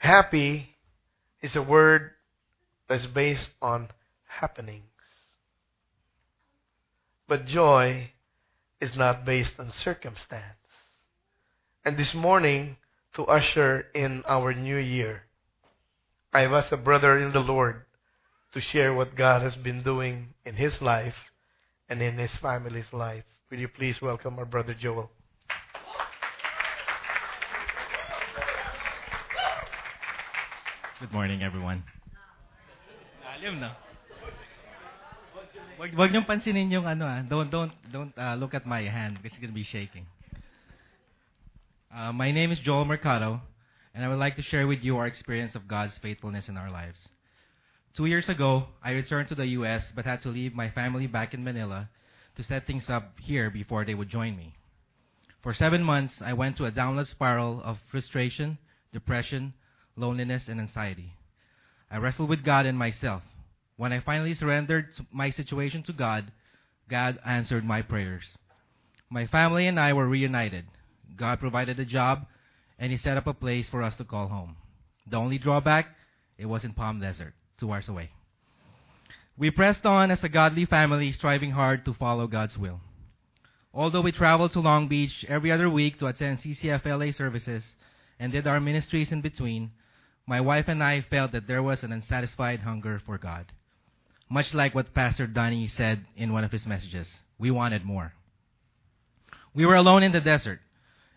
Happy is a word that's based on happenings. But joy is not based on circumstance. And this morning, to usher in our new year, I asked a brother in the Lord to share what God has been doing in his life and in his family's life. Will you please welcome our brother Joel? Good morning, everyone. Lalim na. Wag, wag niyong pansinin yung ano ah. Don't, don't, don't uh, look at my hand because it's going to be shaking. Uh, my name is Joel Mercado, and I would like to share with you our experience of God's faithfulness in our lives. Two years ago, I returned to the U.S. but had to leave my family back in Manila to set things up here before they would join me. For seven months, I went through a downward spiral of frustration, depression, loneliness, and anxiety. I wrestled with God and myself. When I finally surrendered my situation to God, God answered my prayers. My family and I were reunited. God provided a job, and He set up a place for us to call home. The only drawback, it was in Palm Desert, two hours away. We pressed on as a godly family, striving hard to follow God's will. Although we traveled to Long Beach every other week to attend CCFLA services and did our ministries in between, my wife and I felt that there was an unsatisfied hunger for God. Much like what Pastor Donnie said in one of his messages, we wanted more. We were alone in the desert,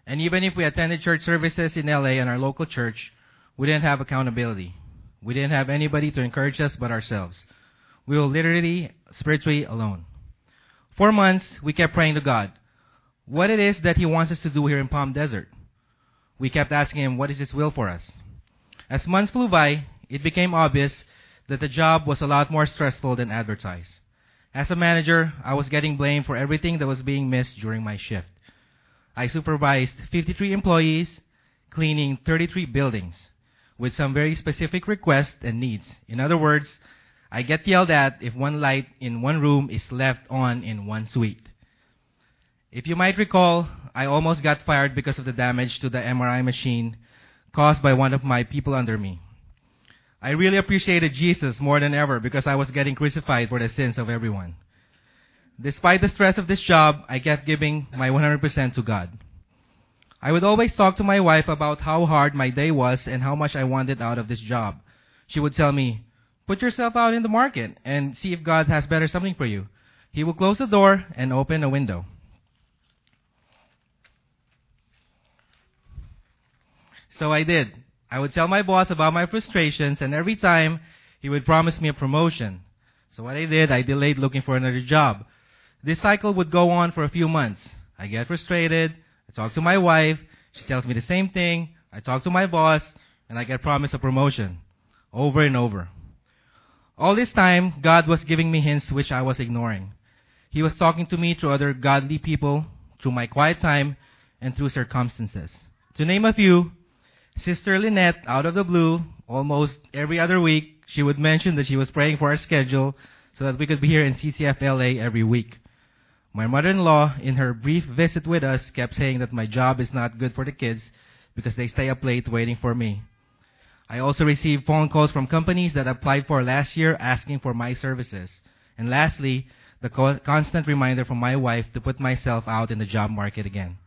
and even if we attended church services in LA and our local church, we didn't have accountability. We didn't have anybody to encourage us but ourselves. We were literally spiritually alone. For months, we kept praying to God what it is that He wants us to do here in Palm Desert. We kept asking Him, what is His will for us? As months flew by, it became obvious that the job was a lot more stressful than advertised. As a manager, I was getting blamed for everything that was being missed during my shift. I supervised 53 employees, cleaning 33 buildings, with some very specific requests and needs. In other words, I get yelled at if one light in one room is left on in one suite. If you might recall, I almost got fired because of the damage to the MRI machine caused by one of my people under me. I really appreciated Jesus more than ever because I was getting crucified for the sins of everyone. Despite the stress of this job, I kept giving my 100% to God. I would always talk to my wife about how hard my day was and how much I wanted out of this job. She would tell me, put yourself out in the market and see if God has better something for you. He will close the door and open a window. So I did. I would tell my boss about my frustrations, and every time he would promise me a promotion. So what I did, I delayed looking for another job. This cycle would go on for a few months. I get frustrated. I talk to my wife. She tells me the same thing. I talk to my boss, and I get promised a promotion. Over and over. All this time, God was giving me hints which I was ignoring. He was talking to me through other godly people, through my quiet time, and through circumstances. To name a few, Sister Lynette, out of the blue, almost every other week, she would mention that she was praying for our schedule so that we could be here in CCFLA every week. My mother-in-law, in her brief visit with us, kept saying that my job is not good for the kids because they stay up late waiting for me. I also received phone calls from companies that applied for last year asking for my services. And lastly, the co- constant reminder from my wife to put myself out in the job market again.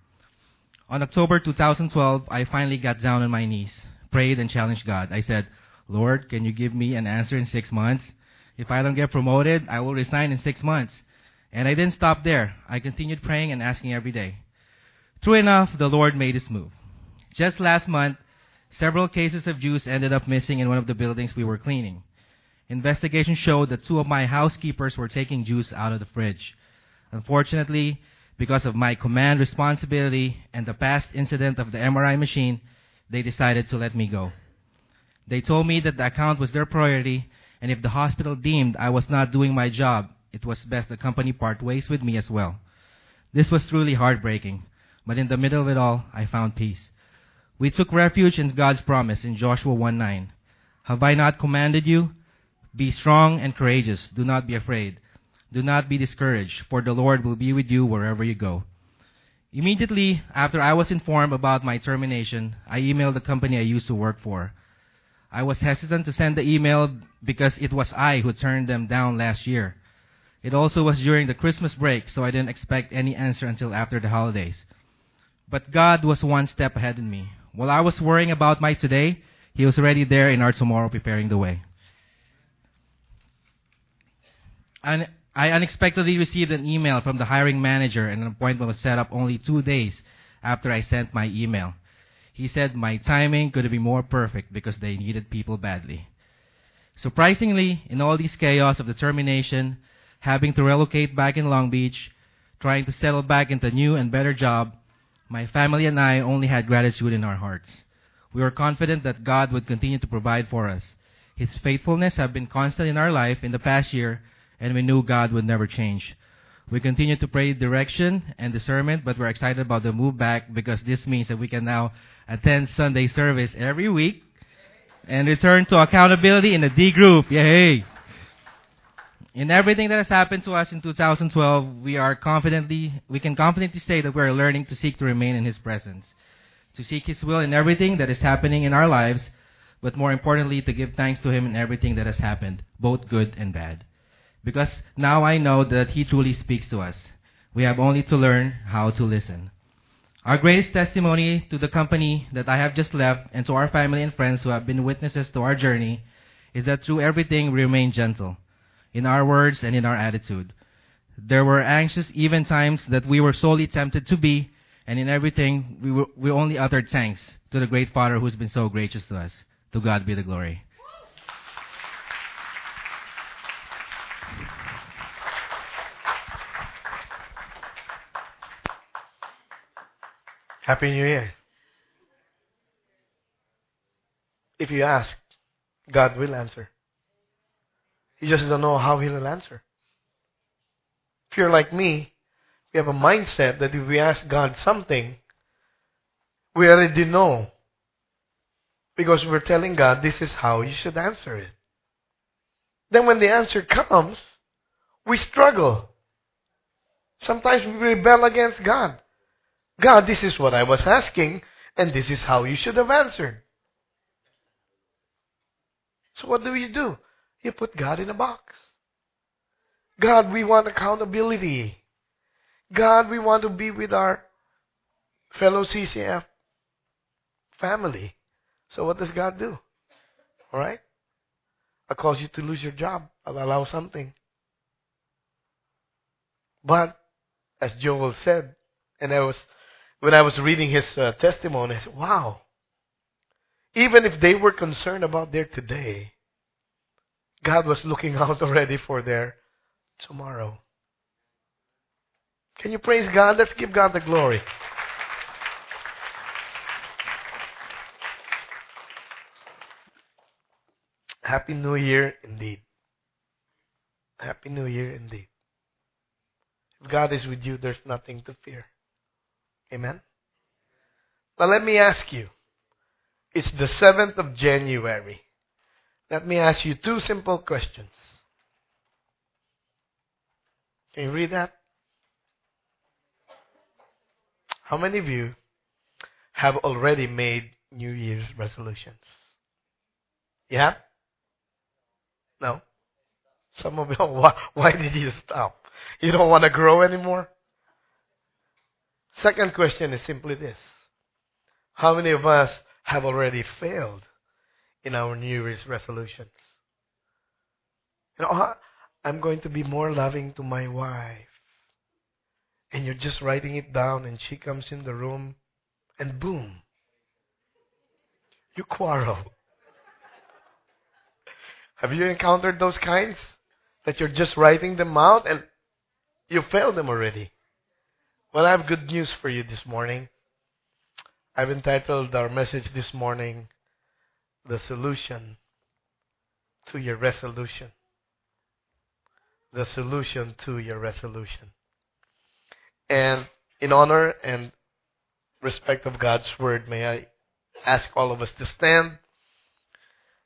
On October 2012, I finally got down on my knees, prayed, and challenged God. I said, Lord, can you give me an answer in six months? If I don't get promoted, I will resign in six months. And I didn't stop there. I continued praying and asking every day. True enough, the Lord made his move. Just last month, several cases of juice ended up missing in one of the buildings we were cleaning. Investigation showed that two of my housekeepers were taking juice out of the fridge. Unfortunately, because of my command responsibility and the past incident of the MRI machine, they decided to let me go. They told me that the account was their priority, and if the hospital deemed I was not doing my job, it was best the company part ways with me as well. This was truly heartbreaking, but in the middle of it all, I found peace. We took refuge in God's promise in Joshua 1:9. Have I not commanded you? Be strong and courageous. Do not be afraid. Do not be discouraged, for the Lord will be with you wherever you go. Immediately after I was informed about my termination, I emailed the company I used to work for. I was hesitant to send the email because it was I who turned them down last year. It also was during the Christmas break, so I didn't expect any answer until after the holidays. But God was one step ahead of me. While I was worrying about my today, He was already there in our tomorrow preparing the way. And I unexpectedly received an email from the hiring manager and an appointment was set up only two days after I sent my email. He said my timing could be more perfect because they needed people badly. Surprisingly, in all this chaos of determination, having to relocate back in Long Beach, trying to settle back into a new and better job, my family and I only had gratitude in our hearts. We were confident that God would continue to provide for us. His faithfulness have been constant in our life in the past year, and we knew God would never change. We continue to pray direction and discernment, but we're excited about the move back because this means that we can now attend Sunday service every week and return to accountability in the D group. Yay! In everything that has happened to us in 2012, we are confidently, we can confidently say that we are learning to seek to remain in His presence, to seek His will in everything that is happening in our lives, but more importantly, to give thanks to Him in everything that has happened, both good and bad. Because now I know that He truly speaks to us. We have only to learn how to listen. Our greatest testimony to the company that I have just left and to our family and friends who have been witnesses to our journey is that through everything we remain gentle in our words and in our attitude. There were anxious, even times that we were sorely tempted to be, and in everything we, were, we only uttered thanks to the great Father who's been so gracious to us. To God be the glory. Happy New Year. If you ask, God will answer. You just don't know how He'll answer. If you're like me, we have a mindset that if we ask God something, we already know. Because we're telling God, this is how you should answer it. Then when the answer comes, we struggle. Sometimes we rebel against God. God, this is what I was asking, and this is how you should have answered. So what do you do? You put God in a box. God, we want accountability. God, we want to be with our fellow CCF family. So what does God do? All right? I cause you to lose your job. I'll allow something. But, as Joel said, and I was, when I was reading his uh, testimony, I said, wow. Even if they were concerned about their today, God was looking out already for their tomorrow. Can you praise God? Let's give God the glory. Happy New Year indeed. Happy New Year indeed. If God is with you, there's nothing to fear. Amen? But let me ask you. It's the 7th of January. Let me ask you two simple questions. Can you read that? How many of you have already made New Year's resolutions? Have? No? Some of you, why, why did you stop? You don't want to grow anymore? Second question is simply this. How many of us have already failed in our New Year's resolutions? You know, I'm going to be more loving to my wife. And you're just writing it down and she comes in the room and boom, you quarrel. Have you encountered those kinds? That you're just writing them out and you failed them already. Well, I have good news for you this morning. I've entitled our message this morning, The Solution to Your Resolution. The solution to your resolution. And in honor and respect of God's Word, may I ask all of us to stand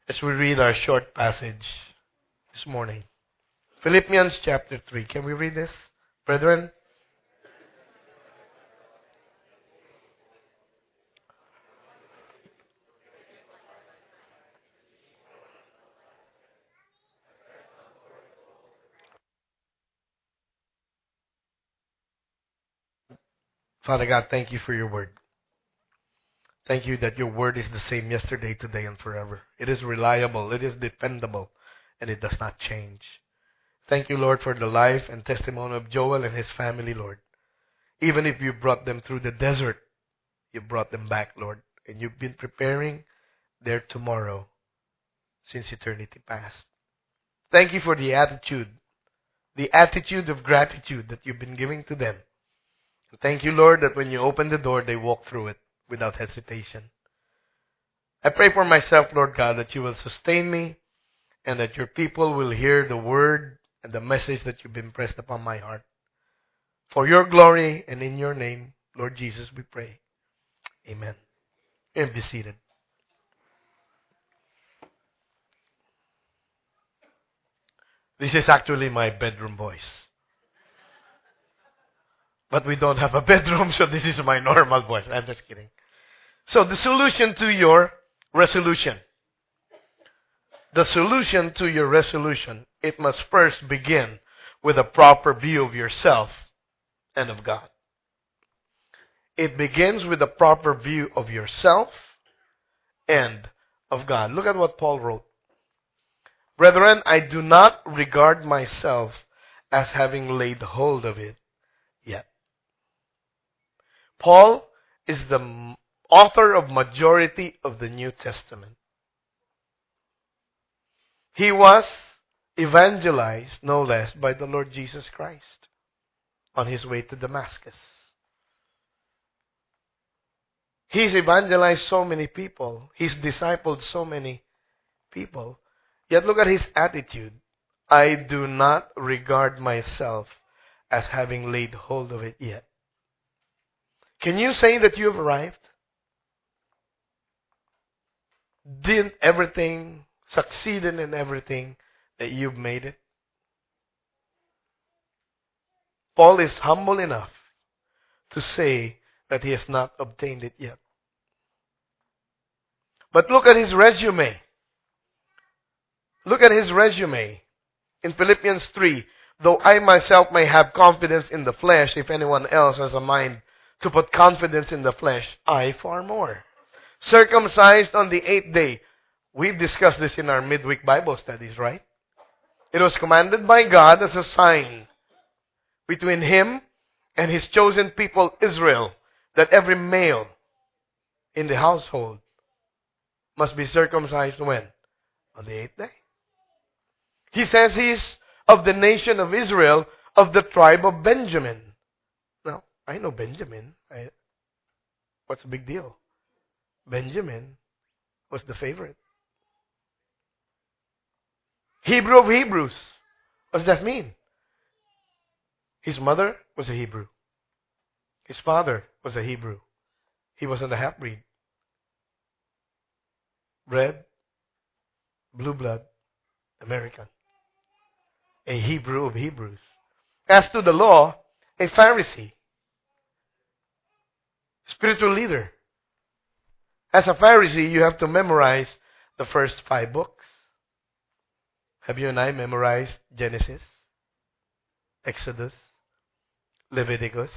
as we read our short passage this morning. Philippians chapter 3. Can we read this? Brethren? Father God, thank you for your word. Thank you that your word is the same yesterday, today, and forever. It is reliable, it is dependable, and it does not change. Thank you, Lord, for the life and testimony of Joel and his family, Lord. Even if you brought them through the desert, you brought them back, Lord. And you've been preparing their tomorrow since eternity past. Thank you for the attitude, the attitude of gratitude that you've been giving to them. Thank you, Lord, that when you open the door, they walk through it without hesitation. I pray for myself, Lord God, that you will sustain me and that your people will hear the word and the message that you've impressed upon my heart. For your glory and in your name, Lord Jesus, we pray. Amen. And be seated. This is actually my bedroom voice. But we don't have a bedroom, so this is my normal voice. I'm just kidding. So the solution to your resolution. The solution to your resolution, it must first begin with a proper view of yourself and of God. It begins with a proper view of yourself and of God. Look at what Paul wrote. Brethren, I do not regard myself as having laid hold of it. Paul is the author of majority of the New Testament. He was evangelized, no less, by the Lord Jesus Christ on his way to Damascus. He's evangelized so many people. He's discipled so many people. Yet look at his attitude. I do not regard myself as having laid hold of it yet. Can you say that you have arrived? Didn't everything succeeded in everything that you've made it? Paul is humble enough to say that he has not obtained it yet. But look at his resume. Look at his resume in Philippians 3. Though I myself may have confidence in the flesh, if anyone else has a mind to put confidence in the flesh, I far more. Circumcised on the eighth day. We've discussed this in our midweek Bible studies, right? It was commanded by God as a sign between him and his chosen people, Israel, that every male in the household must be circumcised when? On the eighth day. He says he's of the nation of Israel, of the tribe of Benjamin. I know Benjamin. I, what's the big deal? Benjamin was the favorite. Hebrew of Hebrews. What does that mean? His mother was a Hebrew. His father was a Hebrew. He wasn't a half breed. Red, blue blood, American. A Hebrew of Hebrews. As to the law, a Pharisee. Spiritual leader. As a Pharisee, you have to memorize the first five books. Have you and I memorized Genesis, Exodus, Leviticus,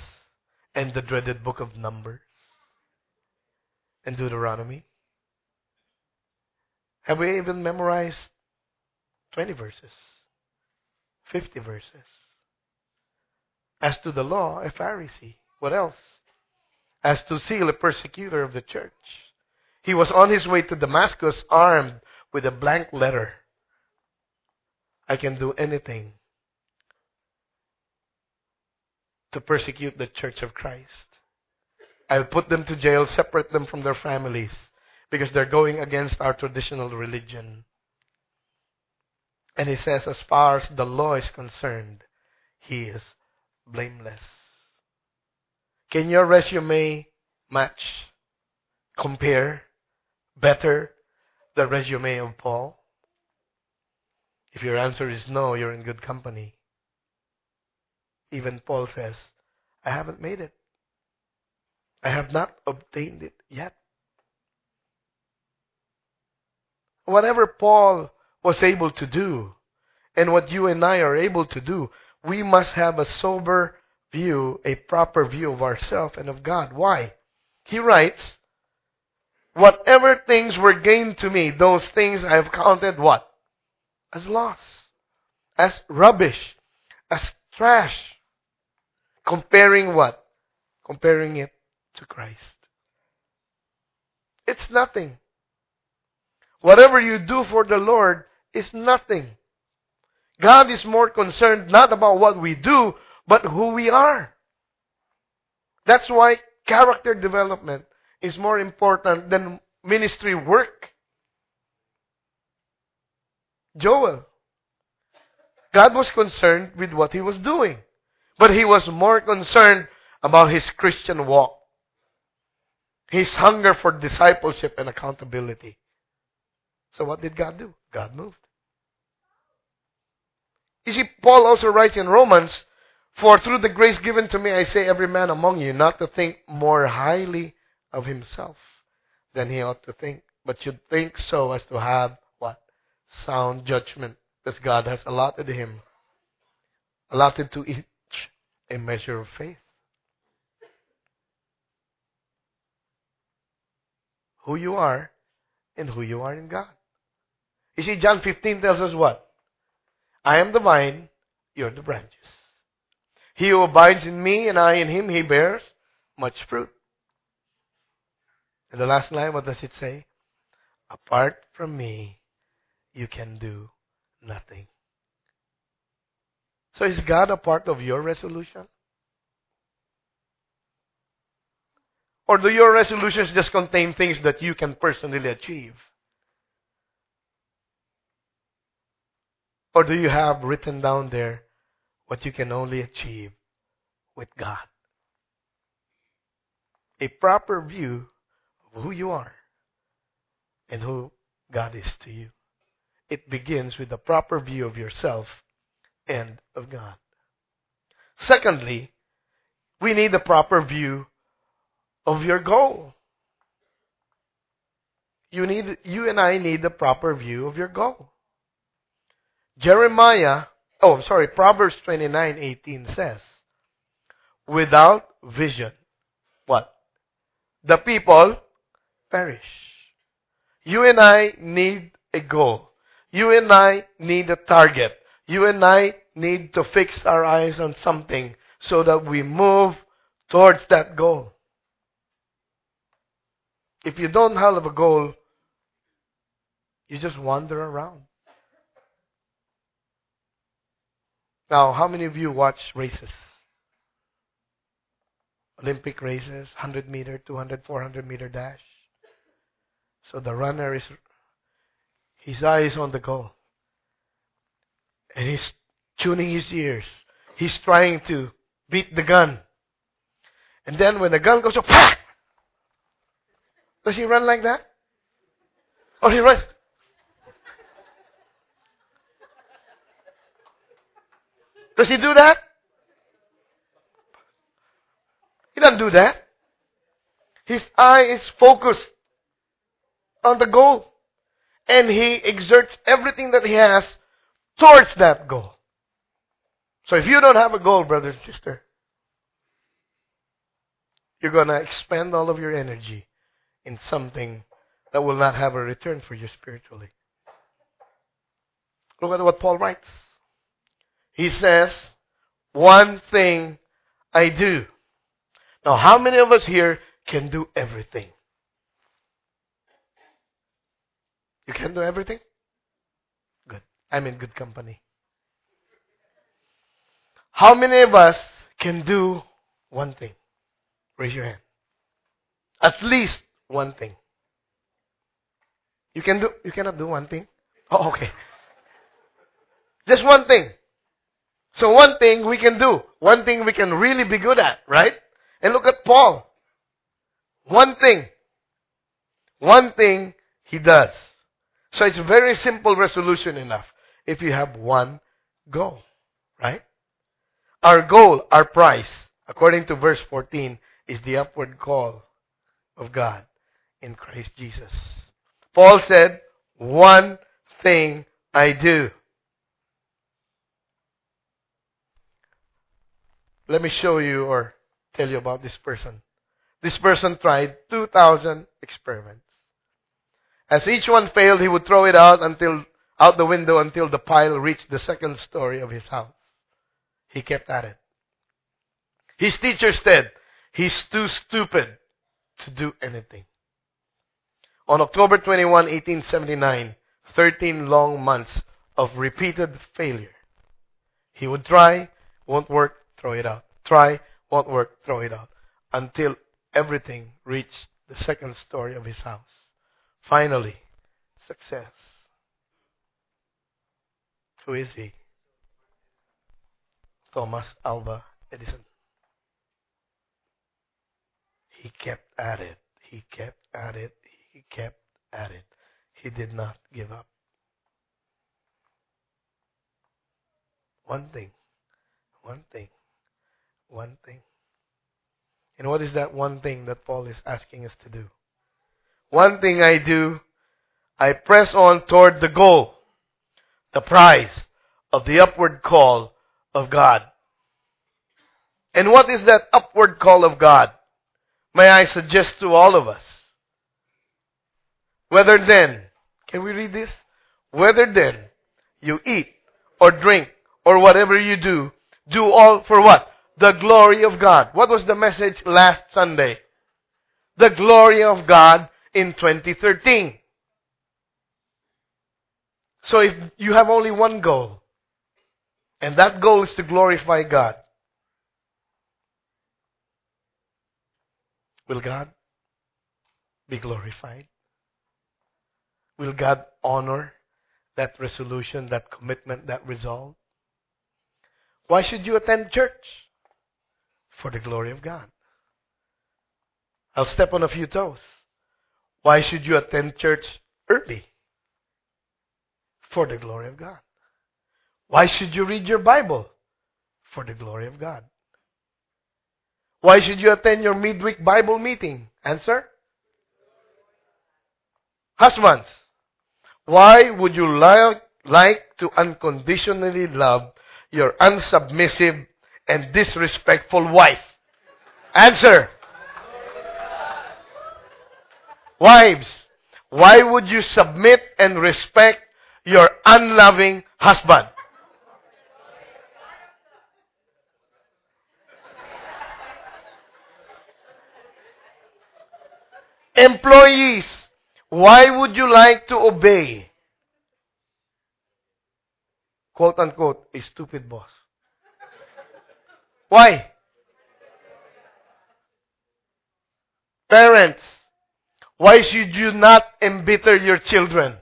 and the dreaded book of Numbers, and Deuteronomy? Have we even memorized 20 verses, 50 verses? As to the law, a Pharisee. What else? As to zeal, a persecutor of the church. He was on his way to Damascus armed with a blank letter. I can do anything to persecute the church of Christ. I'll put them to jail, separate them from their families, because they're going against our traditional religion. And he says, as far as the law is concerned, he is blameless. Can your resume match, compare better the resume of Paul? If your answer is no, you're in good company. Even Paul says, I haven't made it. I have not obtained it yet. Whatever Paul was able to do, and what you and I are able to do, we must have a sober view, a proper view of ourselves and of God. Why? He writes, Whatever things were gained to me, those things I have counted what? As loss. As rubbish. As trash. Comparing what? Comparing it to Christ. It's nothing. Whatever you do for the Lord is nothing. God is more concerned not about what we do, but who we are. That's why character development is more important than ministry work. Joel. God was concerned with what he was doing, but he was more concerned about his Christian walk, his hunger for discipleship and accountability. So what did God do? God moved. You see, Paul also writes in Romans, For through the grace given to me, I say every man among you not to think more highly of himself than he ought to think, but should think so as to have what? Sound judgment, as God has allotted him, allotted to each a measure of faith. Who you are and who you are in God. You see, John 15 tells us what? I am the vine, you're the branches. He who abides in me and I in him, he bears much fruit. And the last line, what does it say? Apart from me, you can do nothing. So is God a part of your resolution? Or do your resolutions just contain things that you can personally achieve? Or do you have written down there what you can only achieve with God? A proper view of who you are and who God is to you. It begins with a proper view of yourself and of God. Secondly, we need a proper view of your goal. You need, you and I need a proper view of your goal. Jeremiah, oh, I'm sorry, Proverbs 29:18 says, without vision, what? The people perish. You and I need a goal. You and I need a target. You and I need to fix our eyes on something so that we move towards that goal. If you don't have a goal, you just wander around. Now, how many of you watch races? Olympic races, 100 meter, 200, 400 meter dash. So the runner is, his eye is on the goal. And he's tuning his ears. He's trying to beat the gun. And then when the gun goes up, does he run like that? Or he runs? Does he do that? He doesn't do that. His eye is focused on the goal. And he exerts everything that he has towards that goal. So if you don't have a goal, brother and sister, you're going to expend all of your energy in something that will not have a return for you spiritually. Look at what Paul writes. He says, One thing I do. Now, how many of us here can do everything? You can do everything? Good. I'm in good company. How many of us can do one thing? Raise your hand. At least one thing. You can do you cannot do one thing? Oh okay. Just one thing. So one thing we can do. One thing we can really be good at, right? And look at Paul. One thing. One thing he does. So it's very simple resolution enough if you have one goal, right? Our goal, our price, according to verse 14, is the upward call of God in Christ Jesus. Paul said, One thing I do. Let me show you or tell you about this person. This person tried 2,000 experiments. As each one failed, he would throw it out until out the window until the pile reached the second story of his house. He kept at it. His teacher said, he's too stupid to do anything. On October 21, 1879, 13 long months of repeated failure. He would try, won't work, throw it out. Try, won't work, throw it out. Until everything reached the second story of his house. Finally, success. Who is he? Thomas Alva Edison. He kept at it. He kept at it. He kept at it. He did not give up. One thing. One thing. One thing. And what is that one thing that Paul is asking us to do? One thing I do, I press on toward the goal, the prize of the upward call of God. And what is that upward call of God? May I suggest to all of us? Whether then, can we read this? Whether then you eat or drink or whatever you do, do all for what? The glory of God. What was the message last Sunday? The glory of God in 2013. So if you have only one goal, and that goal is to glorify God, will God be glorified? Will God honor that resolution, that commitment, that resolve? Why should you attend church? For the glory of God. I'll step on a few toes. Why should you attend church early? For the glory of God. Why should you read your Bible? For the glory of God. Why should you attend your midweek Bible meeting? Answer? Husbands, why would you like, like to unconditionally love your unsubmissive and disrespectful wife? Answer. Wives, why would you submit and respect your unloving husband? Employees, why would you like to obey? Quote unquote, a stupid boss. Why? Parents, why should you not embitter your children?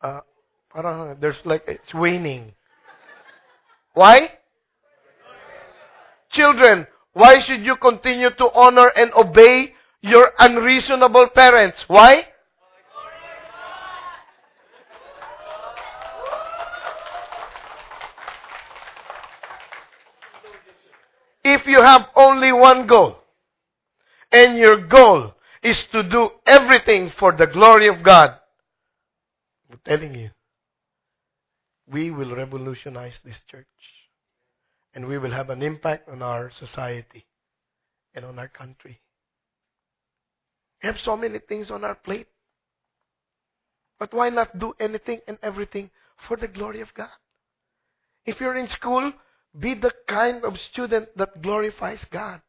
Uh, parang there's like, it's waning. Why? Children, why should you continue to honor and obey your unreasonable parents? Why? If you have only one goal, and your goal is to do everything for the glory of God, I'm telling you, we will revolutionize this church. And we will have an impact on our society and on our country. We have so many things on our plate. But why not do anything and everything for the glory of God? If you're in school, be the kind of student that glorifies God.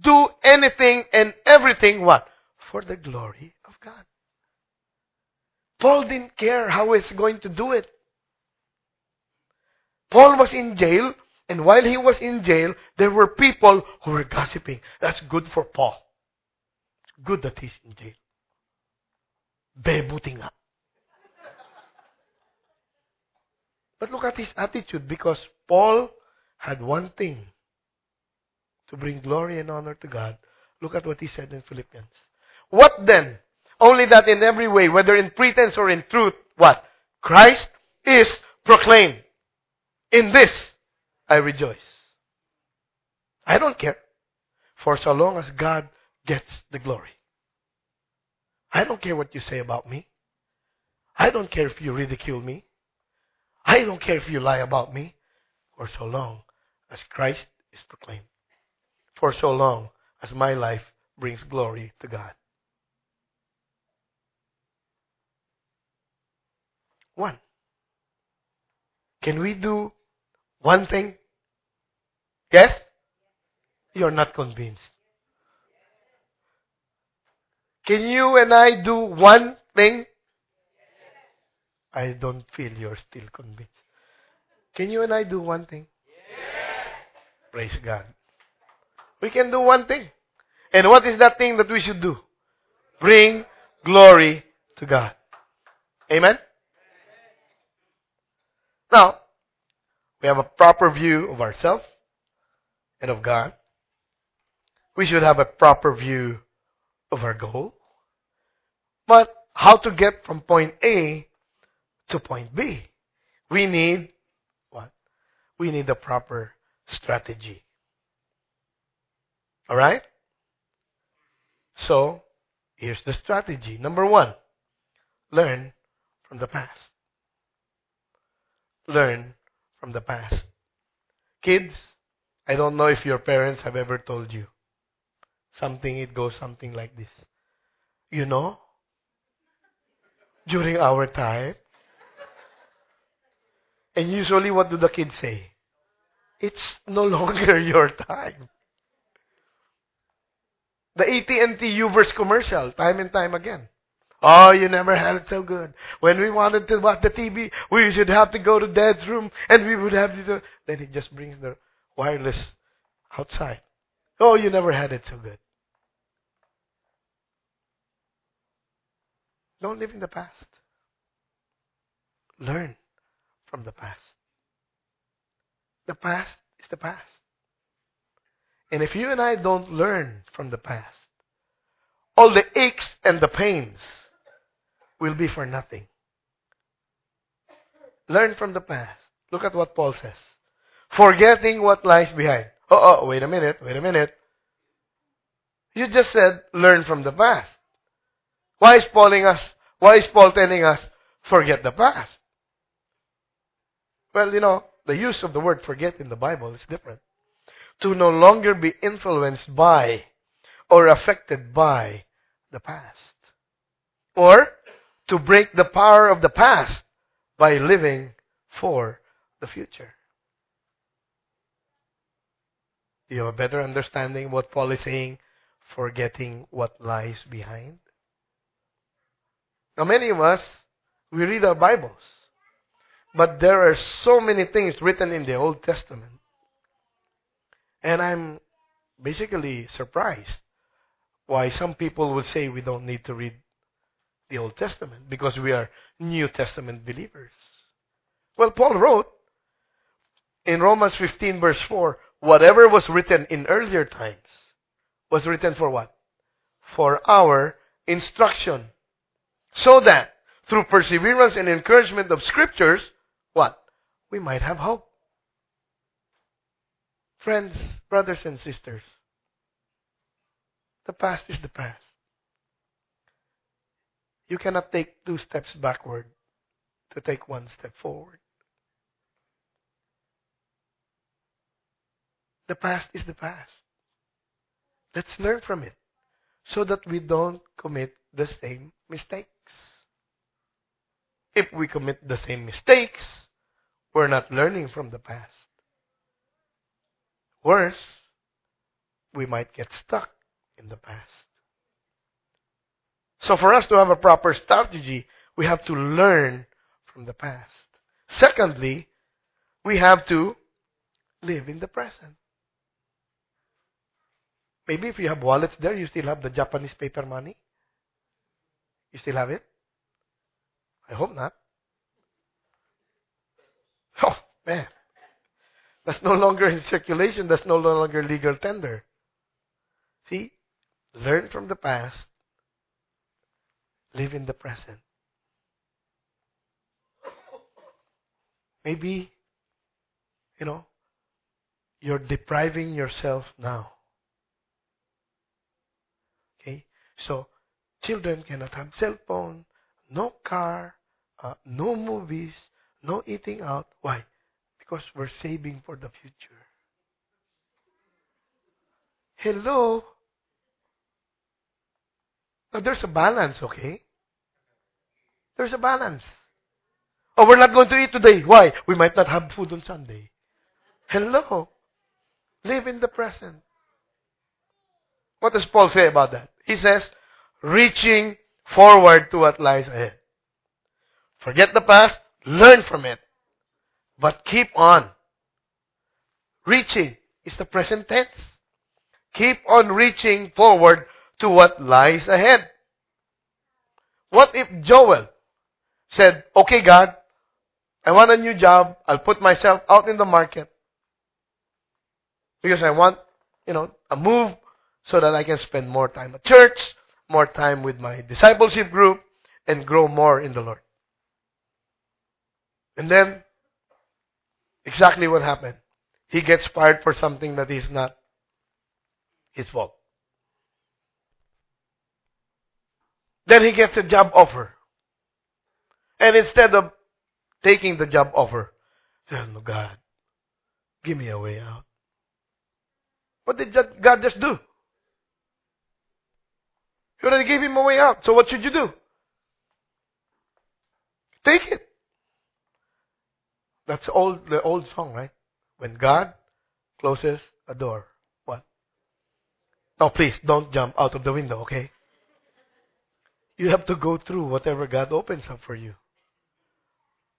Do anything and everything what? For the glory of God. Paul didn't care how he's going to do it. Paul was in jail, and while he was in jail, there were people who were gossiping. That's good for Paul. It's good that he's in jail. Bebuti nga. But look at his attitude because Paul had one thing to bring glory and honor to God. Look at what he said in Philippians. What then? Only that in every way, whether in pretense or in truth, what? Christ is proclaimed. In this I rejoice. I don't care. For so long as God gets the glory. I don't care what you say about me. I don't care if you ridicule me. I don't care if you lie about me for so long as Christ is proclaimed. For so long as my life brings glory to God. One. Can we do one thing? Yes? You're not convinced. Can you and I do one thing? I don't feel you're still convinced. Can you and I do one thing? Praise God. We can do one thing. And what is that thing that we should do? Bring glory to God. Amen? Now, we have a proper view of ourselves and of God. We should have a proper view of our goal. But how to get from point A to point B? We need what? We need a proper strategy. Alright? So, here's the strategy. Number one, learn from the past. Learn from the past. Kids, I don't know if your parents have ever told you something, it goes something like this. You know, during our time, and usually what do the kids say? It's no longer your time. The AT&T Uverse commercial, time and time again. Oh, you never had it so good. When we wanted to watch the TV, we should have to go to dad's room and we would have to do, then he just brings the wireless outside. Oh, you never had it so good. Don't live in the past. Learn from the past. The past is the past. And if you and I don't learn from the past, all the aches and the pains will be for nothing. Learn from the past. Look at what Paul says. Forgetting what lies behind. Oh, oh, wait a minute, wait a minute. You just said learn from the past. Why is Paul us? Why is Paul telling us forget the past? Well, you know, the use of the word forget in the Bible is different. To no longer be influenced by or affected by the past. Or to break the power of the past by living for the future. Do you have a better understanding of what Paul is saying? Forgetting what lies behind. Now, many of us, we read our Bibles, but there are so many things written in the Old Testament. And I'm basically surprised why some people would say we don't need to read the Old Testament because we are New Testament believers. Well, Paul wrote in Romans 15 verse 4, whatever was written in earlier times was written for what? For our instruction. So that through perseverance and encouragement of scriptures? We might have hope. Friends, brothers and sisters, the past is the past. You cannot take two steps backward to take one step forward. The past is the past. Let's learn from it so that we don't commit the same mistakes. If we commit the same mistakes, we're not learning from the past. Worse, we might get stuck in the past. So for us to have a proper strategy, we have to learn from the past. Secondly, we have to live in the present. Maybe if you have wallets there, you still have the Japanese paper money. You still have it? I hope not. Oh, man. That's no longer in circulation. That's no longer legal tender. See? Learn from the past. Live in the present. Maybe, you know, you're depriving yourself now. Okay? So, children cannot have cell phone, no car, uh, no movies, No eating out. Why? Because we're saving for the future. Hello? Now, there's a balance, okay? There's a balance. Oh, we're not going to eat today. Why? We might not have food on Sunday. Hello? Live in the present. What does Paul say about that? He says, reaching forward to what lies ahead. Forget the past, learn from it, but keep on. Reaching is the present tense. Keep on reaching forward to what lies ahead. What if Joel said, okay, God, I want a new job. I'll put myself out in the market because I want, you know, a move so that I can spend more time at church, more time with my discipleship group, and grow more in the Lord. And then, exactly what happened. He gets fired for something that is not his fault. Then he gets a job offer. And instead of taking the job offer, oh God, give me a way out. What did God just do? He already gave him a way out. So what should you do? Take it. That's old, the old song, right? When God closes a door, what? No, please don't jump out of the window, okay? You have to go through whatever God opens up for you.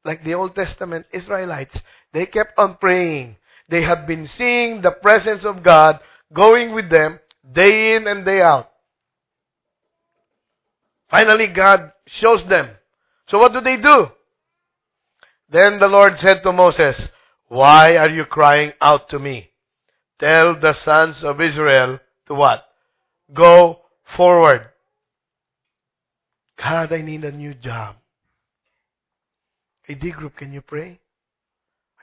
Like the Old Testament Israelites, they kept on praying. They have been seeing the presence of God going with them day in and day out. Finally, God shows them. So what do they do? Then the Lord said to Moses, Why are you crying out to me? Tell the sons of Israel to what? Go forward. God, I need a new job. Hey, D group, can you pray?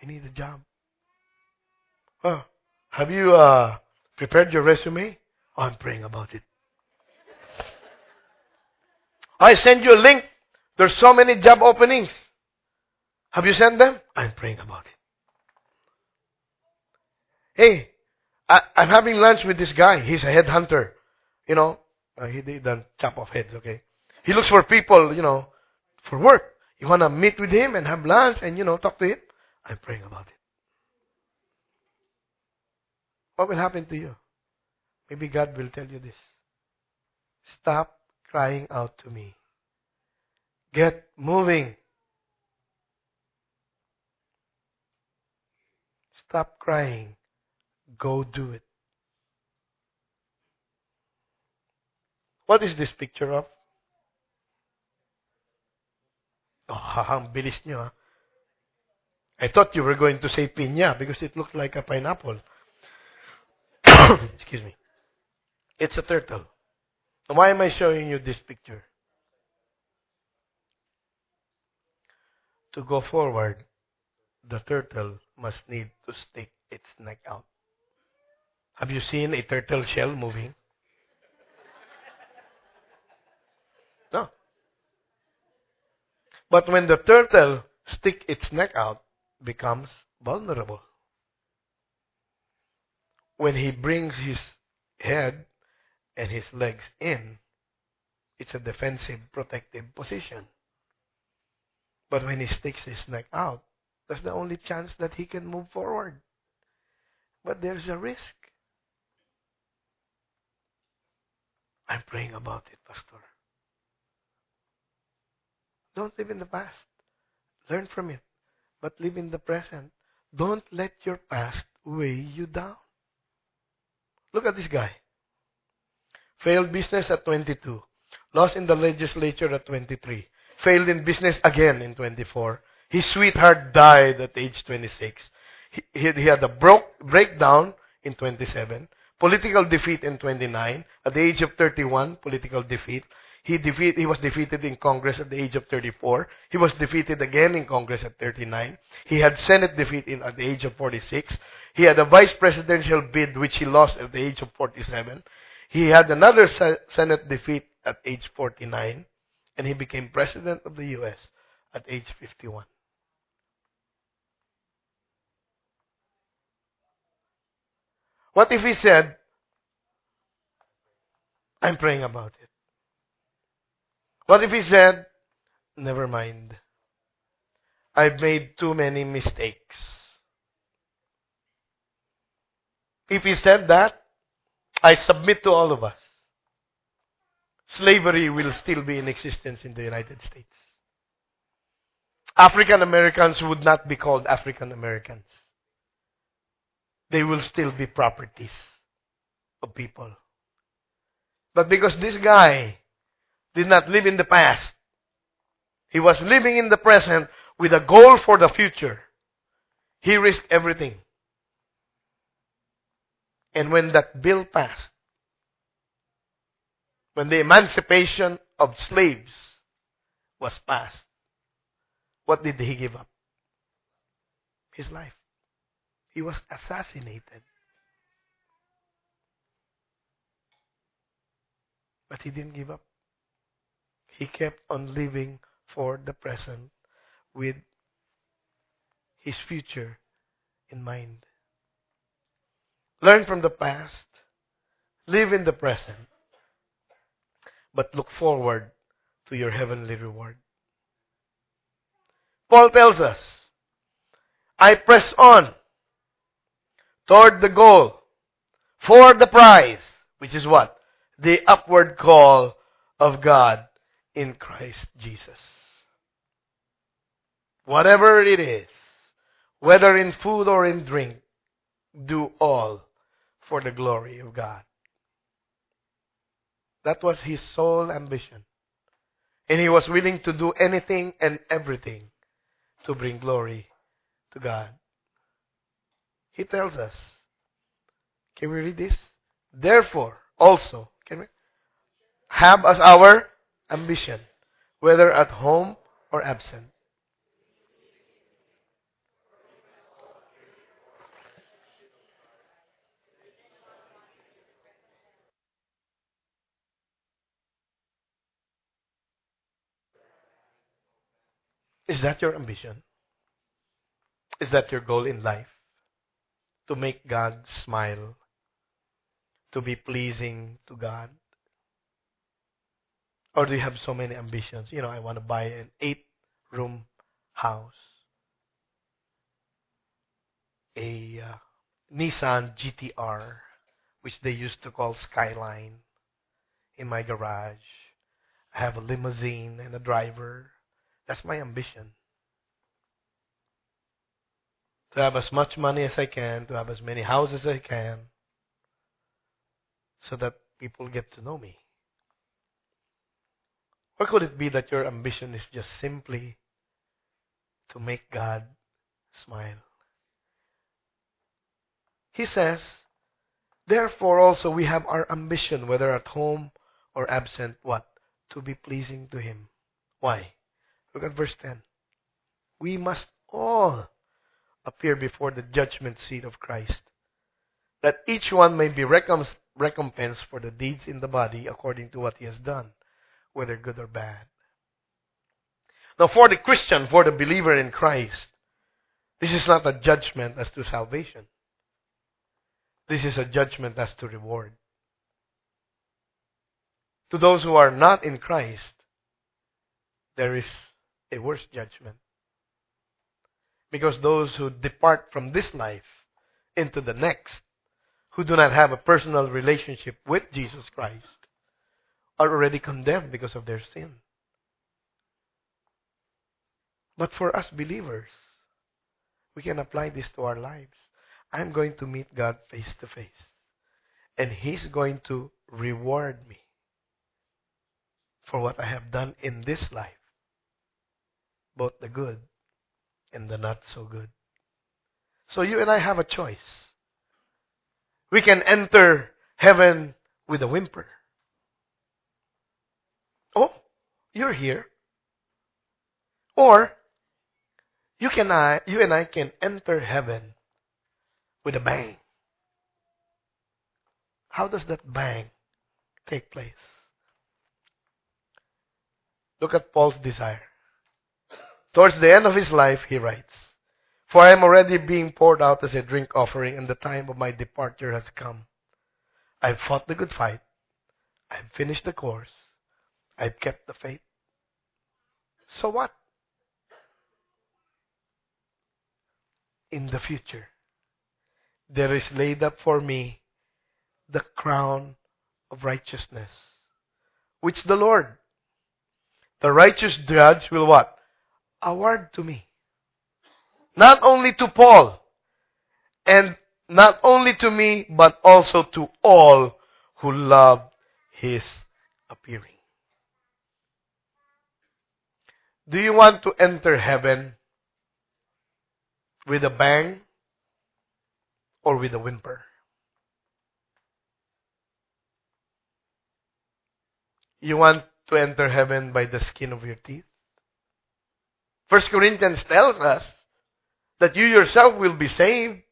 I need a job. Oh, have you uh, prepared your resume? Oh, I'm praying about it. I send you a link. There's so many job openings. Have you sent them? I'm praying about it. Hey, I, am having lunch with this guy. He's a headhunter. You know, uh, he done chop off heads, okay? He looks for people, you know, for work. You want to meet with him and have lunch and, you know, talk to him? I'm praying about it. What will happen to you? Maybe God will tell you this. Stop crying out to me. Get moving. Stop crying. Go do it. What is this picture of? Oh, ang bilis nyo, ha? Ah. I thought you were going to say piña because it looked like a pineapple. Excuse me. It's a turtle. Why am I showing you this picture? To go forward, the turtle must need to stick its neck out. Have you seen a turtle shell moving? No. But when the turtle stick its neck out, becomes vulnerable. When he brings his head and his legs in, it's a defensive, protective position. But when he sticks his neck out, that's the only chance that he can move forward. But there's a risk. I'm praying about it, Pastor. Don't live in the past. Learn from it. But live in the present. Don't let your past weigh you down. Look at this guy. Failed business at 22. Lost in the legislature at 23. Failed in business again in 24. His sweetheart died at age 26. He, he, had a broke, breakdown in 27. Political defeat in 29. At the age of 31, political defeat. He, defeat, he was defeated in Congress at the age of 34. He was defeated again in Congress at 39. He had Senate defeat in, at the age of 46. He had a vice presidential bid which he lost at the age of 47. He had another Senate defeat at age 49, and he became president of the U.S. at age 51. What if he said, I'm praying about it? What if he said, never mind. I've made too many mistakes. If he said that, I submit to all of us. Slavery will still be in existence in the United States. African Americans would not be called African Americans. They will still be properties of people. But because this guy did not live in the past, he was living in the present with a goal for the future. He risked everything. And when that bill passed, when the emancipation of slaves was passed, what did he give up? His life. He was assassinated. But he didn't give up. He kept on living for the present with his future in mind. Learn from the past, live in the present, but look forward to your heavenly reward. Paul tells us, I press on toward the goal for the prize, which is what? The upward call of God in Christ Jesus. Whatever it is, whether in food or in drink, do all for the glory of God. That was his sole ambition. And he was willing to do anything and everything to bring glory to God. He tells us. Can we read this? Therefore, also, can we have as our ambition, whether at home or absent. Is that your ambition? Is that your goal in life? To make God smile? To be pleasing to God? Or do you have so many ambitions? You know, I want to buy an eight room house, a uh, Nissan GTR, which they used to call Skyline, in my garage. I have a limousine and a driver. That's my ambition. To have as much money as I can, to have as many houses as I can, so that people get to know me. Or could it be that your ambition is just simply to make God smile? He says, Therefore also we have our ambition, whether at home or absent, what? To be pleasing to Him. Why? Look at verse 10. We must all appear before the judgment seat of Christ, that each one may be recompensed for the deeds in the body according to what he has done, whether good or bad. Now, for the Christian, for the believer in Christ, this is not a judgment as to salvation. This is a judgment as to reward. To those who are not in Christ, there is a worse judgment. Because those who depart from this life into the next, who do not have a personal relationship with Jesus Christ, are already condemned because of their sin. But for us believers, we can apply this to our lives. I'm going to meet God face to face. And He's going to reward me for what I have done in this life both the good and the not so good. So you and I have a choice. We can enter heaven with a whimper. Oh, you're here. Or you can I, you and I can enter heaven with a bang. How does that bang take place? Look at Paul's desire. Towards the end of his life, he writes, For I am already being poured out as a drink offering, and the time of my departure has come. I've fought the good fight. I've finished the course. I've kept the faith. So what? In the future, there is laid up for me the crown of righteousness, which the Lord, the righteous judge, will what? Award to me. Not only to Paul, and not only to me, but also to all who love his appearing. Do you want to enter heaven with a bang or with a whimper? You want to enter heaven by the skin of your teeth? First Corinthians tells us that you yourself will be saved,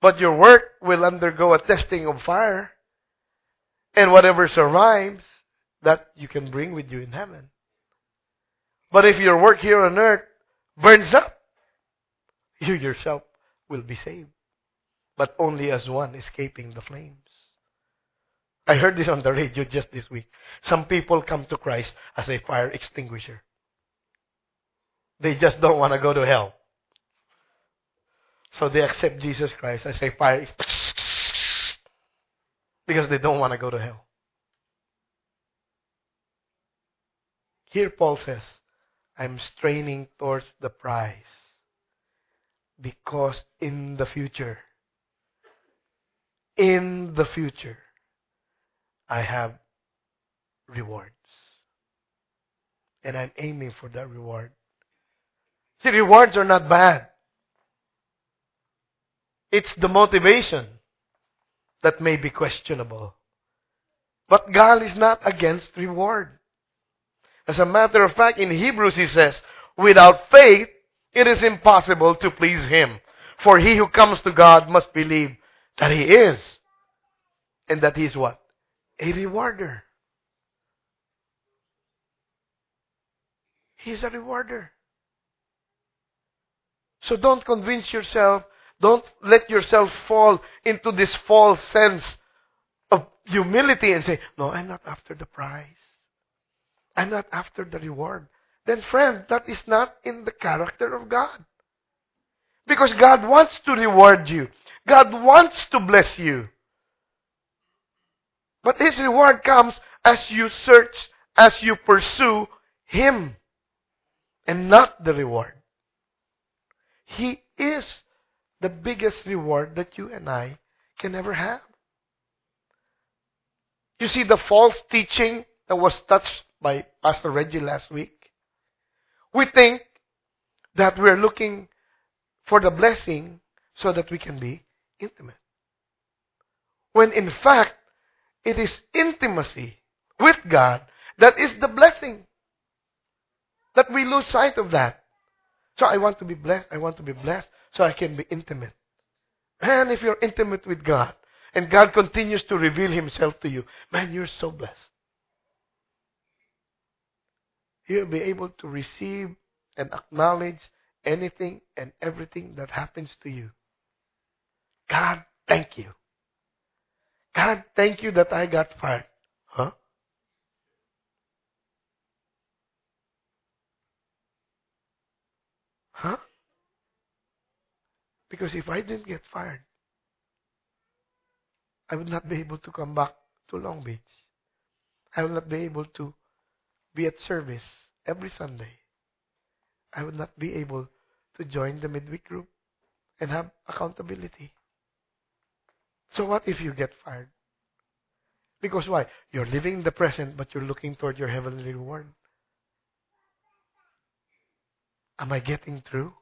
but your work will undergo a testing of fire, and whatever survives, that you can bring with you in heaven. But if your work here on earth burns up, you yourself will be saved, but only as one escaping the flames. I heard this on the radio just this week. Some people come to Christ as a fire extinguisher. They just don't want to go to hell. So they accept Jesus Christ as a fire because they don't want to go to hell. Here Paul says, I'm straining towards the prize because in the future, in the future, I have rewards. And I'm aiming for that reward. See, rewards are not bad. It's the motivation that may be questionable. But God is not against reward. As a matter of fact, in Hebrews he says, without faith, it is impossible to please Him. For he who comes to God must believe that He is. And that He is what? A rewarder. He's a rewarder. So don't convince yourself, don't let yourself fall into this false sense of humility and say, No, I'm not after the prize. I'm not after the reward. Then, friend, that is not in the character of God. Because God wants to reward you. God wants to bless you. But His reward comes as you search, as you pursue Him, and not the reward. He is the biggest reward that you and I can ever have. You see the false teaching that was touched by Pastor Reggie last week? We think that we're looking for the blessing so that we can be intimate. When in fact, it is intimacy with God that is the blessing. That we lose sight of that. So I want to be blessed. I want to be blessed so I can be intimate. And if you're intimate with God and God continues to reveal Himself to you, man, you're so blessed. You'll be able to receive and acknowledge anything and everything that happens to you. God, thank you. God, thank you that I got fired. Huh? Huh? Because if I didn't get fired, I would not be able to come back to Long Beach. I would not be able to be at service every Sunday. I would not be able to join the midweek group and have accountability. So what if you get fired? Because why? You're living in the present, but you're looking toward your heavenly reward. Am I getting through?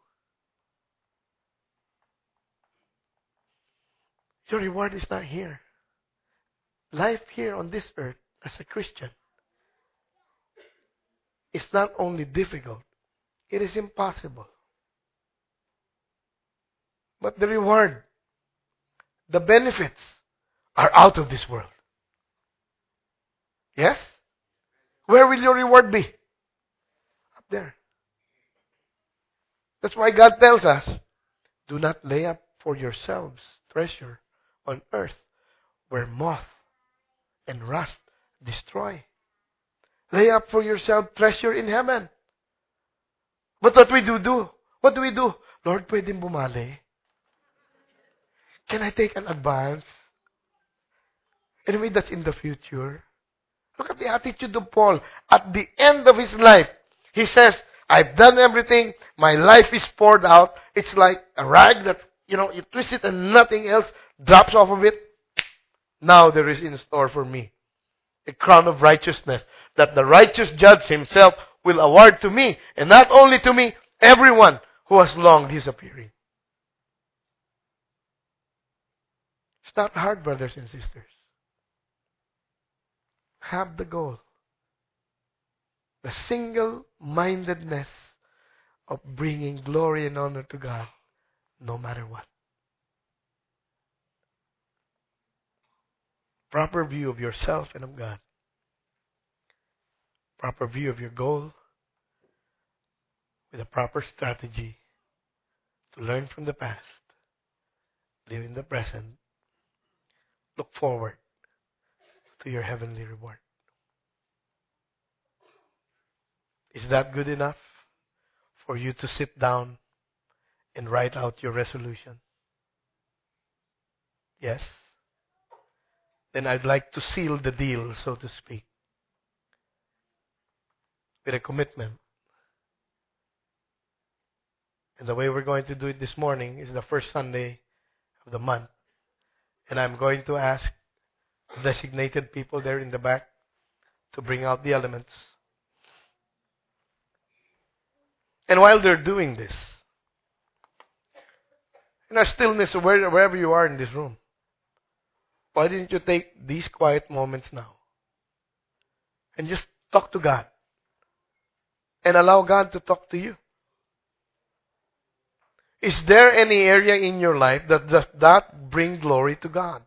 Your reward is not here. Life here on this earth as a Christian is not only difficult, it is impossible. But the reward, the benefits are out of this world. Yes? Where will your reward be? Up there. That's why God tells us, do not lay up for yourselves treasure on earth where moth and rust destroy. Lay up for yourself treasure in heaven. But what we do do? What do we do? Lord, pwedeng bumali. Can I take an advance? Anyway, that's in the future. Look at the attitude of Paul. At the end of his life, he says, I've done everything. My life is poured out. It's like a rag that, you know, you twist it and nothing else drops off of it. Now there is in store for me a crown of righteousness that the righteous judge himself will award to me. And not only to me, everyone who has long disappearing. It's not hard, brothers and sisters. Have the goal. The single mindedness of bringing glory and honor to God no matter what. Proper view of yourself and of God. Proper view of your goal with a proper strategy to learn from the past, live in the present, look forward to your heavenly reward. Is that good enough for you to sit down and write out your resolution? Yes? Then I'd like to seal the deal, so to speak, with a commitment. And the way we're going to do it this morning is the first Sunday of the month. And I'm going to ask the designated people there in the back to bring out the elements. And while they're doing this, in our stillness, wherever you are in this room, why didn't you take these quiet moments now and just talk to God and allow God to talk to you? Is there any area in your life that does not bring glory to God?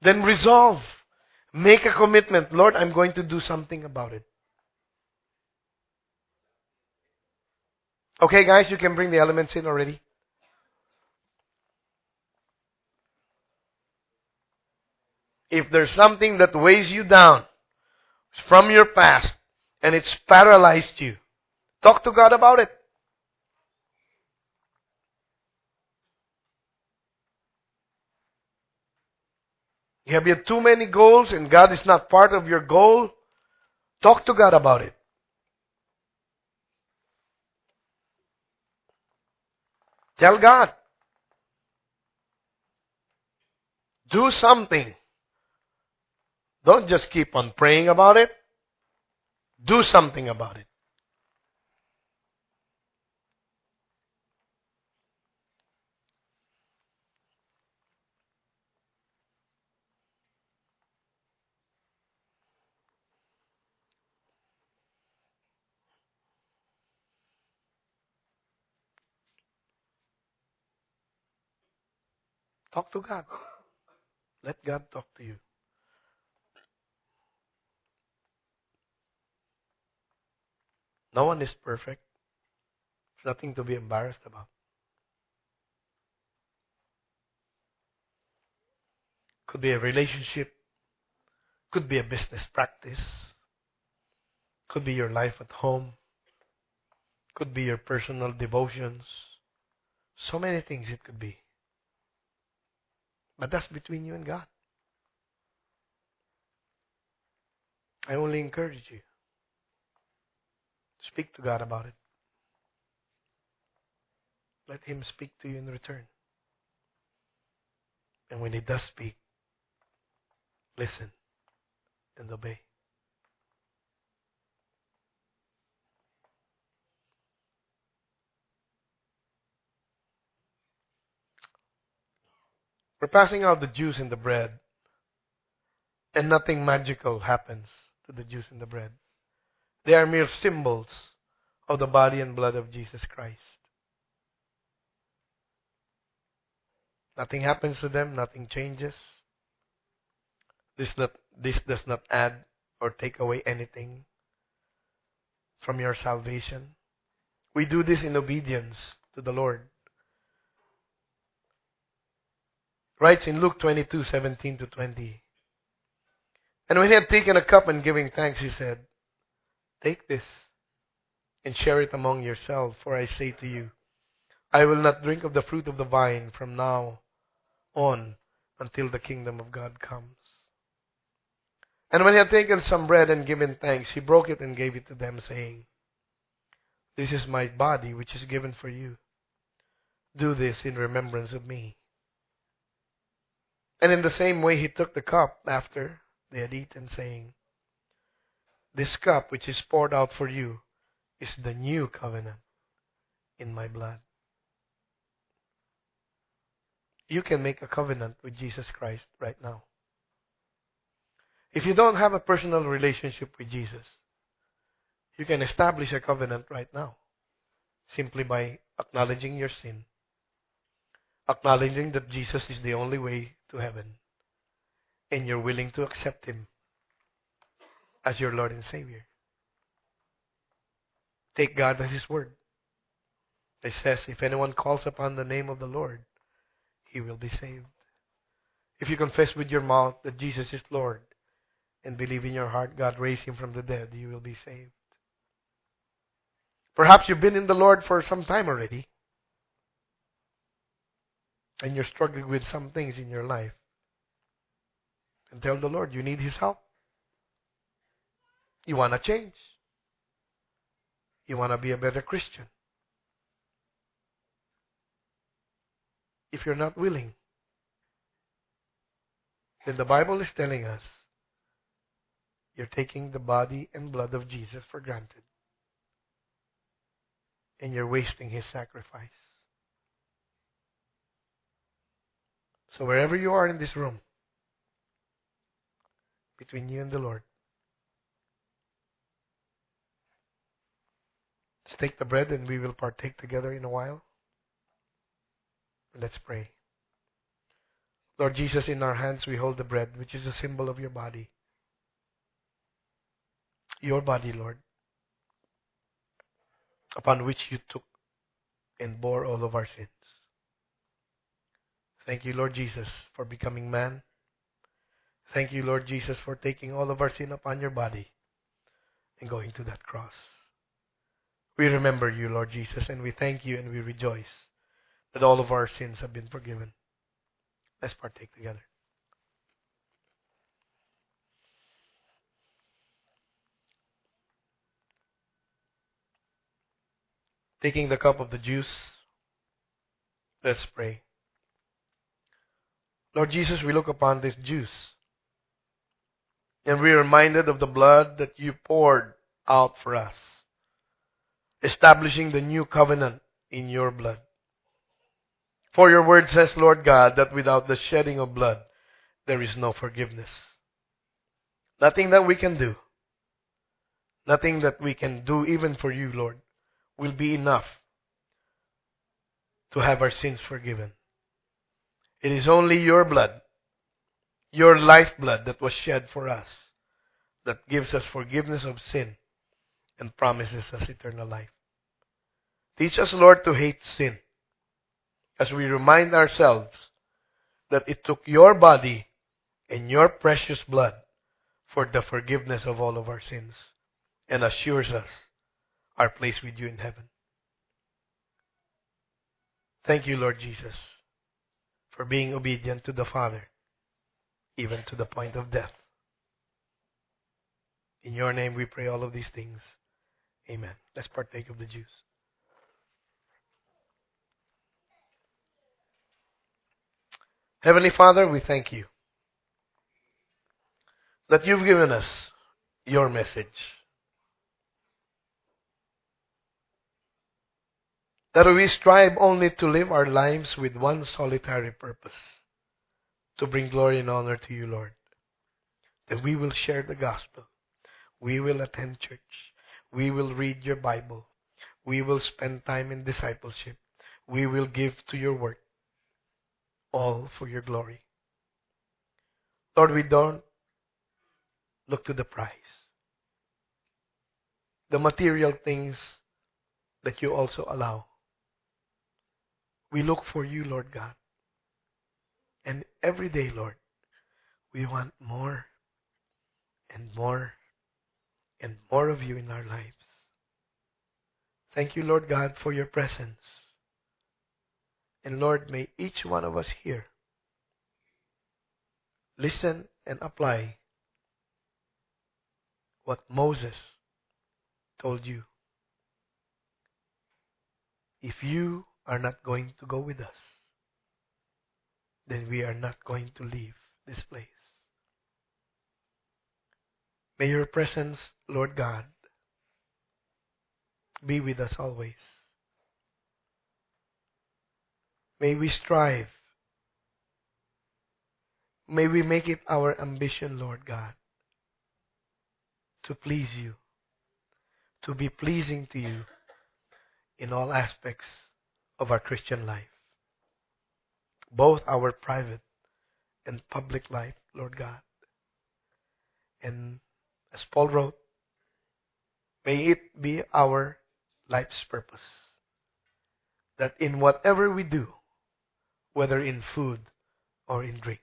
Then resolve. Make a commitment. Lord, I'm going to do something about it. Okay, guys, you can bring the elements in already. If there's something that weighs you down from your past and it's paralyzed you, talk to God about it. You have too many goals and God is not part of your goal. Talk to God about it. Tell God. Do something. Don't just keep on praying about it. Do something about it. Talk to God. Let God talk to you. No one is perfect. There's nothing to be embarrassed about. Could be a relationship. Could be a business practice. Could be your life at home. Could be your personal devotions. So many things it could be. But that's between you and God. I only encourage you. To speak to God about it. Let Him speak to you in return. And when He does speak, listen and obey. We're passing out the juice and the bread, and nothing magical happens to the juice and the bread. They are mere symbols of the body and blood of Jesus Christ. Nothing happens to them, nothing changes. This, not, this does not add or take away anything from your salvation. We do this in obedience to the Lord. Writes in Luke 22, 17 to 20. And when he had taken a cup and giving thanks, he said, Take this and share it among yourselves, for I say to you, I will not drink of the fruit of the vine from now on until the kingdom of God comes. And when he had taken some bread and given thanks, he broke it and gave it to them, saying, This is my body, which is given for you. Do this in remembrance of me. And in the same way, he took the cup after they had eaten, saying, This cup which is poured out for you is the new covenant in my blood. You can make a covenant with Jesus Christ right now. If you don't have a personal relationship with Jesus, you can establish a covenant right now simply by acknowledging your sin, acknowledging that Jesus is the only way to heaven, and you're willing to accept Him as your Lord and Savior. Take God at His word. It says, if anyone calls upon the name of the Lord, he will be saved. If you confess with your mouth that Jesus is Lord and believe in your heart God raised him from the dead, you will be saved. Perhaps you've been in the Lord for some time already and you're struggling with some things in your life. And tell the Lord you need His help. You want to change. You want to be a better Christian. If you're not willing, then the Bible is telling us you're taking the body and blood of Jesus for granted. And you're wasting his sacrifice. So wherever you are in this room, between you and the Lord, let's take the bread and we will partake together in a while. Let's pray. Lord Jesus, in our hands we hold the bread, which is a symbol of your body. Your body, Lord, upon which you took and bore all of our sins. Thank you, Lord Jesus, for becoming man. Thank you, Lord Jesus, for taking all of our sin upon your body and going to that cross. We remember you, Lord Jesus, and we thank you and we rejoice that all of our sins have been forgiven. Let's partake together. Taking the cup of the juice, let's pray. Lord Jesus, we look upon this juice and we're reminded of the blood that you poured out for us, establishing the new covenant in your blood. For your word says, Lord God, that without the shedding of blood, there is no forgiveness. Nothing that we can do, nothing that we can do even for you, Lord, will be enough to have our sins forgiven. It is only your blood, your lifeblood that was shed for us, that gives us forgiveness of sin and promises us eternal life. Teach us, Lord, to hate sin as we remind ourselves that it took your body and your precious blood for the forgiveness of all of our sins and assures us our place with you in heaven. Thank you, Lord Jesus, for being obedient to the Father, even to the point of death. In your name we pray all of these things. Amen. Let's partake of the juice. Heavenly Father, we thank you that you've given us your message. That we strive only to live our lives with one solitary purpose to bring glory and honor to you, Lord. That we will share the gospel. We will attend church. We will read your Bible. We will spend time in discipleship. We will give to your work all for your glory. Lord, we don't look to the price. The material things that you also allow. We look for you, Lord God. And every day, Lord, we want more and more and more of you in our lives. Thank you, Lord God, for your presence. And Lord, may each one of us here listen and apply what Moses told you. If you are not going to go with us, then we are not going to leave this place. May your presence, Lord God, be with us always. May we strive. May we make it our ambition, Lord God, to please you, to be pleasing to you in all aspects of our Christian life, both our private and public life, Lord God. And as Paul wrote, may it be our life's purpose that in whatever we do, whether in food or in drink,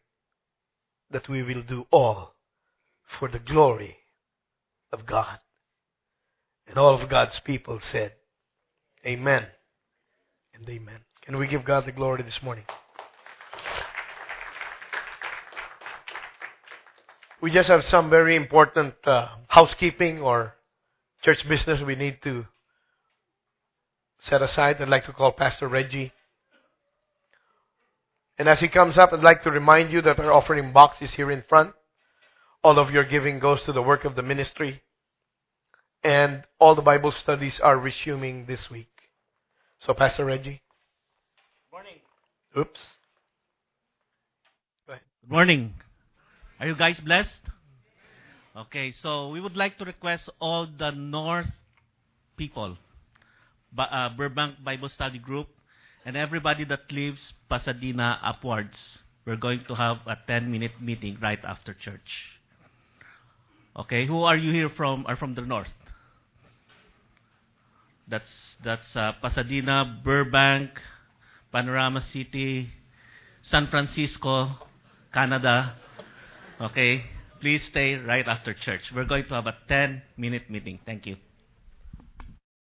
that we will do all for the glory of God. And all of God's people said, Amen and amen. Can we give God the glory this morning? We just have some very important uh, housekeeping or church business we need to set aside. I'd like to call Pastor Reggie. And as he comes up, I'd like to remind you that our offering box is here in front. All of your giving goes to the work of the ministry. And all the Bible studies are resuming this week. So, Pastor Reggie. Morning. Oops. Good morning. Are you guys blessed? Okay, so we would like to request all the North people, uh, Burbank Bible Study Group, and everybody that lives Pasadena upwards. We're going to have a 10-minute meeting right after church. Okay, who are you here from? Are from the north? That's that's uh, Pasadena, Burbank, Panorama City, San Francisco, Canada. Okay, please stay right after church. We're going to have a 10 minute meeting. Thank you.